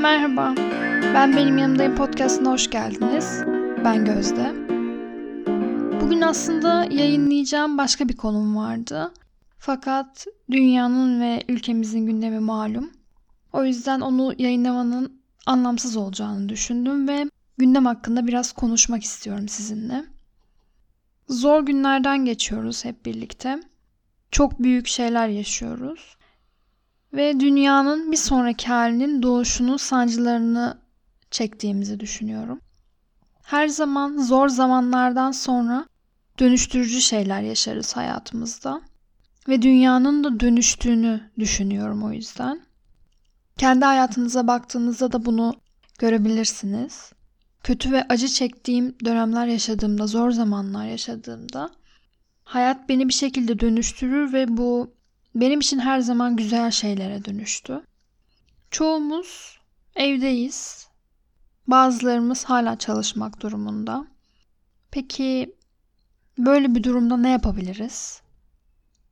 Merhaba, ben Benim Yanımdayım podcastına hoş geldiniz. Ben Gözde. Bugün aslında yayınlayacağım başka bir konum vardı. Fakat dünyanın ve ülkemizin gündemi malum. O yüzden onu yayınlamanın anlamsız olacağını düşündüm ve gündem hakkında biraz konuşmak istiyorum sizinle. Zor günlerden geçiyoruz hep birlikte. Çok büyük şeyler yaşıyoruz. Ve dünyanın bir sonraki halinin doğuşunun sancılarını çektiğimizi düşünüyorum. Her zaman zor zamanlardan sonra dönüştürücü şeyler yaşarız hayatımızda. Ve dünyanın da dönüştüğünü düşünüyorum o yüzden. Kendi hayatınıza baktığınızda da bunu görebilirsiniz. Kötü ve acı çektiğim dönemler yaşadığımda, zor zamanlar yaşadığımda hayat beni bir şekilde dönüştürür ve bu benim için her zaman güzel şeylere dönüştü. Çoğumuz evdeyiz. Bazılarımız hala çalışmak durumunda. Peki böyle bir durumda ne yapabiliriz?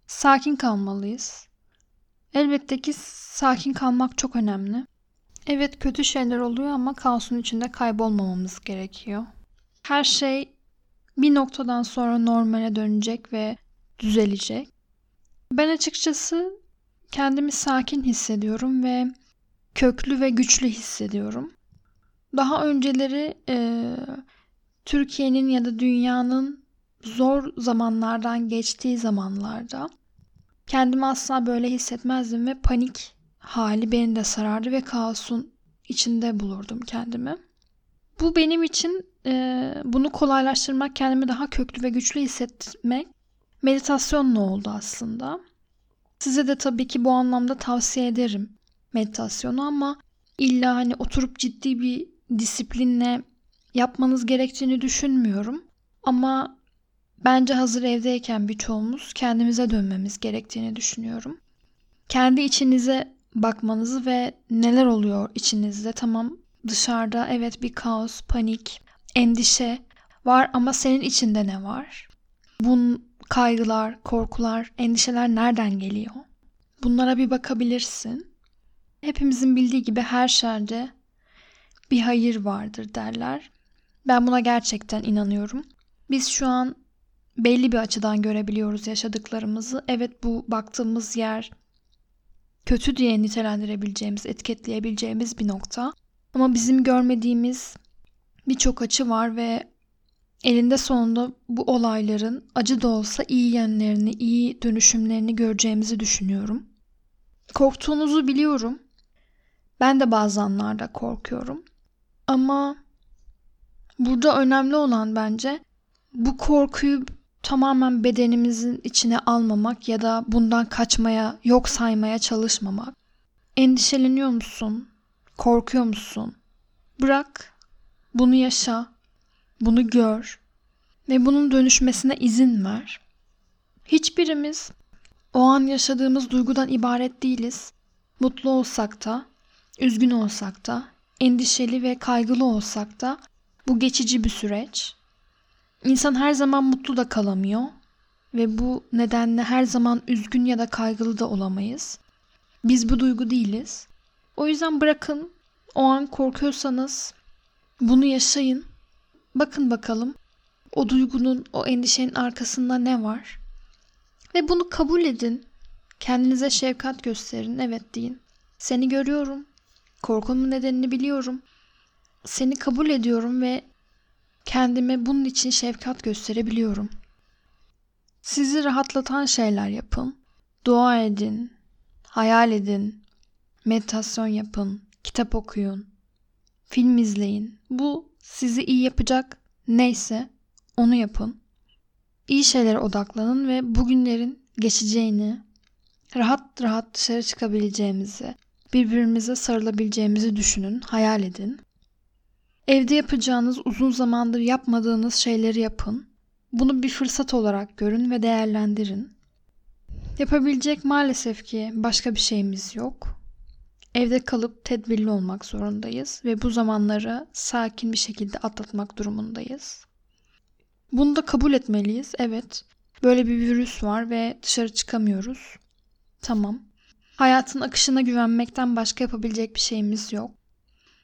Sakin kalmalıyız. Elbette ki sakin kalmak çok önemli. Evet kötü şeyler oluyor ama kaosun içinde kaybolmamamız gerekiyor. Her şey bir noktadan sonra normale dönecek ve düzelecek. Ben açıkçası kendimi sakin hissediyorum ve köklü ve güçlü hissediyorum. Daha önceleri e, Türkiye'nin ya da dünyanın zor zamanlardan geçtiği zamanlarda kendimi asla böyle hissetmezdim ve panik hali beni de sarardı ve kaosun içinde bulurdum kendimi. Bu benim için e, bunu kolaylaştırmak, kendimi daha köklü ve güçlü hissetmek meditasyonla oldu aslında. Size de tabii ki bu anlamda tavsiye ederim meditasyonu ama illa hani oturup ciddi bir disiplinle yapmanız gerektiğini düşünmüyorum. Ama bence hazır evdeyken birçoğumuz kendimize dönmemiz gerektiğini düşünüyorum. Kendi içinize bakmanızı ve neler oluyor içinizde tamam dışarıda evet bir kaos, panik, endişe var ama senin içinde ne var? Bunun kaygılar, korkular, endişeler nereden geliyor? Bunlara bir bakabilirsin. Hepimizin bildiği gibi her şerde bir hayır vardır derler. Ben buna gerçekten inanıyorum. Biz şu an belli bir açıdan görebiliyoruz yaşadıklarımızı. Evet bu baktığımız yer kötü diye nitelendirebileceğimiz, etiketleyebileceğimiz bir nokta. Ama bizim görmediğimiz birçok açı var ve elinde sonunda bu olayların acı da olsa iyi yönlerini, iyi dönüşümlerini göreceğimizi düşünüyorum. Korktuğunuzu biliyorum. Ben de bazı anlarda korkuyorum. Ama burada önemli olan bence bu korkuyu tamamen bedenimizin içine almamak ya da bundan kaçmaya, yok saymaya çalışmamak. Endişeleniyor musun? Korkuyor musun? Bırak, bunu yaşa, bunu gör ve bunun dönüşmesine izin ver. Hiçbirimiz o an yaşadığımız duygudan ibaret değiliz. Mutlu olsak da, üzgün olsak da, endişeli ve kaygılı olsak da bu geçici bir süreç. İnsan her zaman mutlu da kalamıyor ve bu nedenle her zaman üzgün ya da kaygılı da olamayız. Biz bu duygu değiliz. O yüzden bırakın o an korkuyorsanız bunu yaşayın. Bakın bakalım o duygunun, o endişenin arkasında ne var? Ve bunu kabul edin. Kendinize şefkat gösterin. Evet deyin. Seni görüyorum. Korkumun nedenini biliyorum. Seni kabul ediyorum ve kendime bunun için şefkat gösterebiliyorum. Sizi rahatlatan şeyler yapın. Dua edin. Hayal edin. Meditasyon yapın. Kitap okuyun. Film izleyin. Bu sizi iyi yapacak neyse onu yapın. İyi şeylere odaklanın ve bugünlerin geçeceğini, rahat rahat dışarı çıkabileceğimizi, birbirimize sarılabileceğimizi düşünün, hayal edin. Evde yapacağınız uzun zamandır yapmadığınız şeyleri yapın. Bunu bir fırsat olarak görün ve değerlendirin. Yapabilecek maalesef ki başka bir şeyimiz yok. Evde kalıp tedbirli olmak zorundayız ve bu zamanları sakin bir şekilde atlatmak durumundayız. Bunu da kabul etmeliyiz. Evet. Böyle bir virüs var ve dışarı çıkamıyoruz. Tamam. Hayatın akışına güvenmekten başka yapabilecek bir şeyimiz yok.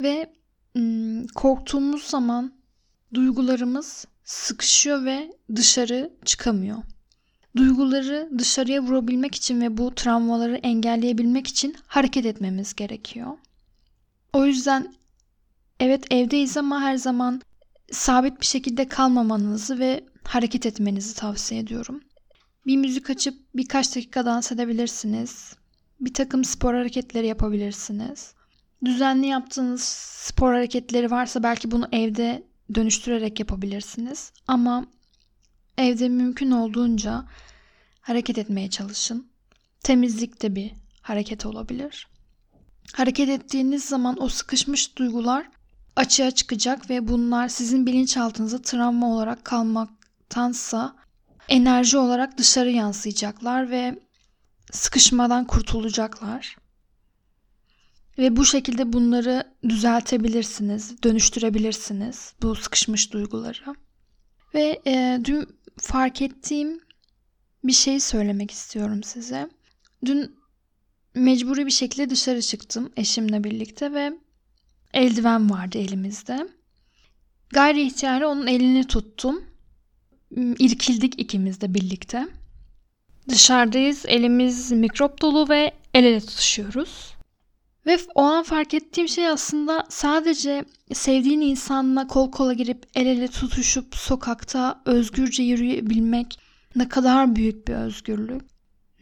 Ve korktuğumuz zaman duygularımız sıkışıyor ve dışarı çıkamıyor. Duyguları dışarıya vurabilmek için ve bu travmaları engelleyebilmek için hareket etmemiz gerekiyor. O yüzden evet evdeyiz ama her zaman sabit bir şekilde kalmamanızı ve hareket etmenizi tavsiye ediyorum. Bir müzik açıp birkaç dakika dans edebilirsiniz. Bir takım spor hareketleri yapabilirsiniz. Düzenli yaptığınız spor hareketleri varsa belki bunu evde dönüştürerek yapabilirsiniz. Ama evde mümkün olduğunca hareket etmeye çalışın. Temizlik de bir hareket olabilir. Hareket ettiğiniz zaman o sıkışmış duygular açığa çıkacak ve bunlar sizin bilinçaltınıza travma olarak kalmaktansa enerji olarak dışarı yansıyacaklar ve sıkışmadan kurtulacaklar. Ve bu şekilde bunları düzeltebilirsiniz, dönüştürebilirsiniz bu sıkışmış duyguları. Ve e, dün fark ettiğim bir şey söylemek istiyorum size. Dün mecburi bir şekilde dışarı çıktım eşimle birlikte ve eldiven vardı elimizde. Gayri ihtiyari onun elini tuttum. İrkildik ikimiz de birlikte. Dışarıdayız, elimiz mikrop dolu ve el ele tutuşuyoruz. Ve o an fark ettiğim şey aslında sadece sevdiğin insanla kol kola girip el ele tutuşup sokakta özgürce yürüyebilmek ne kadar büyük bir özgürlük.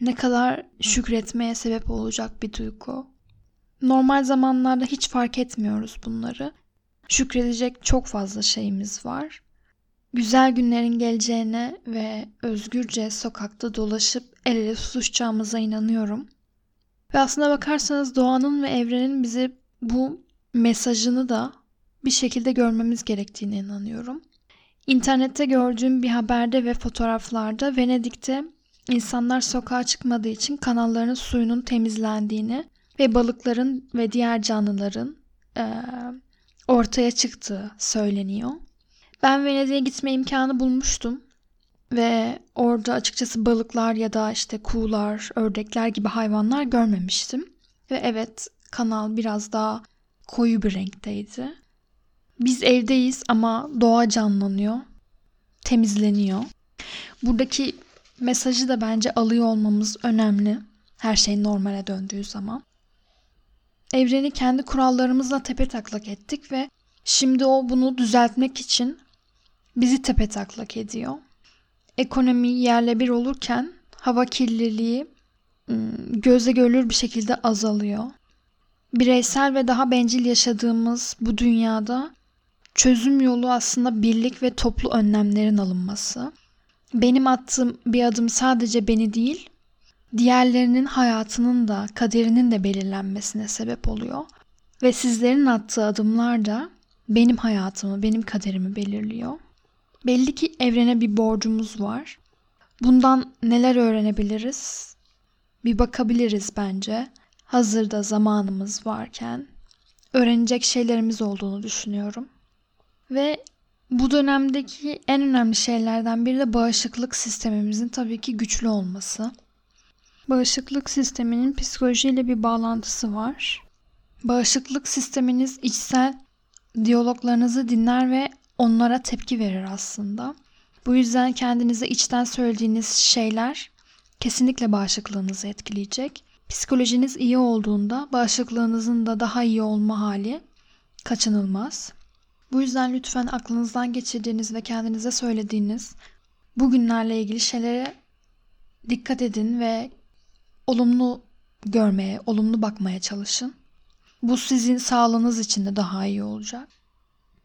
Ne kadar şükretmeye sebep olacak bir duygu. Normal zamanlarda hiç fark etmiyoruz bunları. Şükredecek çok fazla şeyimiz var. Güzel günlerin geleceğine ve özgürce sokakta dolaşıp el ele tutuşacağımıza inanıyorum. Ve aslında bakarsanız doğanın ve evrenin bize bu mesajını da bir şekilde görmemiz gerektiğine inanıyorum. İnternette gördüğüm bir haberde ve fotoğraflarda Venedik'te insanlar sokağa çıkmadığı için kanalların suyunun temizlendiğini ve balıkların ve diğer canlıların e, ortaya çıktığı söyleniyor. Ben Venedik'e gitme imkanı bulmuştum ve orada açıkçası balıklar ya da işte kuğular, ördekler gibi hayvanlar görmemiştim. Ve evet kanal biraz daha koyu bir renkteydi. Biz evdeyiz ama doğa canlanıyor, temizleniyor. Buradaki mesajı da bence alıyor olmamız önemli. Her şey normale döndüğü zaman. Evreni kendi kurallarımızla tepe taklak ettik ve şimdi o bunu düzeltmek için bizi tepe taklak ediyor. Ekonomi yerle bir olurken hava kirliliği ıı, göze görülür bir şekilde azalıyor. Bireysel ve daha bencil yaşadığımız bu dünyada çözüm yolu aslında birlik ve toplu önlemlerin alınması. Benim attığım bir adım sadece beni değil, diğerlerinin hayatının da kaderinin de belirlenmesine sebep oluyor. Ve sizlerin attığı adımlar da benim hayatımı, benim kaderimi belirliyor. Belli ki evrene bir borcumuz var. Bundan neler öğrenebiliriz? Bir bakabiliriz bence. Hazırda zamanımız varken öğrenecek şeylerimiz olduğunu düşünüyorum. Ve bu dönemdeki en önemli şeylerden biri de bağışıklık sistemimizin tabii ki güçlü olması. Bağışıklık sisteminin psikolojiyle bir bağlantısı var. Bağışıklık sisteminiz içsel diyaloglarınızı dinler ve onlara tepki verir aslında. Bu yüzden kendinize içten söylediğiniz şeyler kesinlikle bağışıklığınızı etkileyecek. Psikolojiniz iyi olduğunda bağışıklığınızın da daha iyi olma hali kaçınılmaz. Bu yüzden lütfen aklınızdan geçirdiğiniz ve kendinize söylediğiniz bugünlerle ilgili şeylere dikkat edin ve olumlu görmeye, olumlu bakmaya çalışın. Bu sizin sağlığınız için de daha iyi olacak.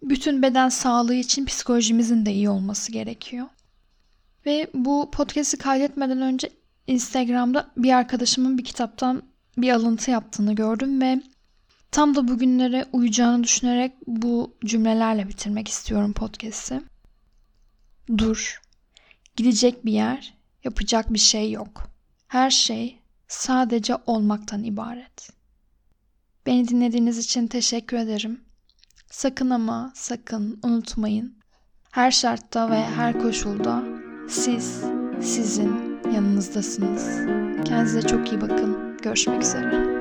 Bütün beden sağlığı için psikolojimizin de iyi olması gerekiyor. Ve bu podcast'i kaydetmeden önce Instagram'da bir arkadaşımın bir kitaptan bir alıntı yaptığını gördüm ve Tam da bugünlere uyacağını düşünerek bu cümlelerle bitirmek istiyorum podcast'i. Dur. Gidecek bir yer, yapacak bir şey yok. Her şey sadece olmaktan ibaret. Beni dinlediğiniz için teşekkür ederim. Sakın ama sakın unutmayın. Her şartta ve her koşulda siz sizin yanınızdasınız. Kendinize çok iyi bakın. Görüşmek üzere.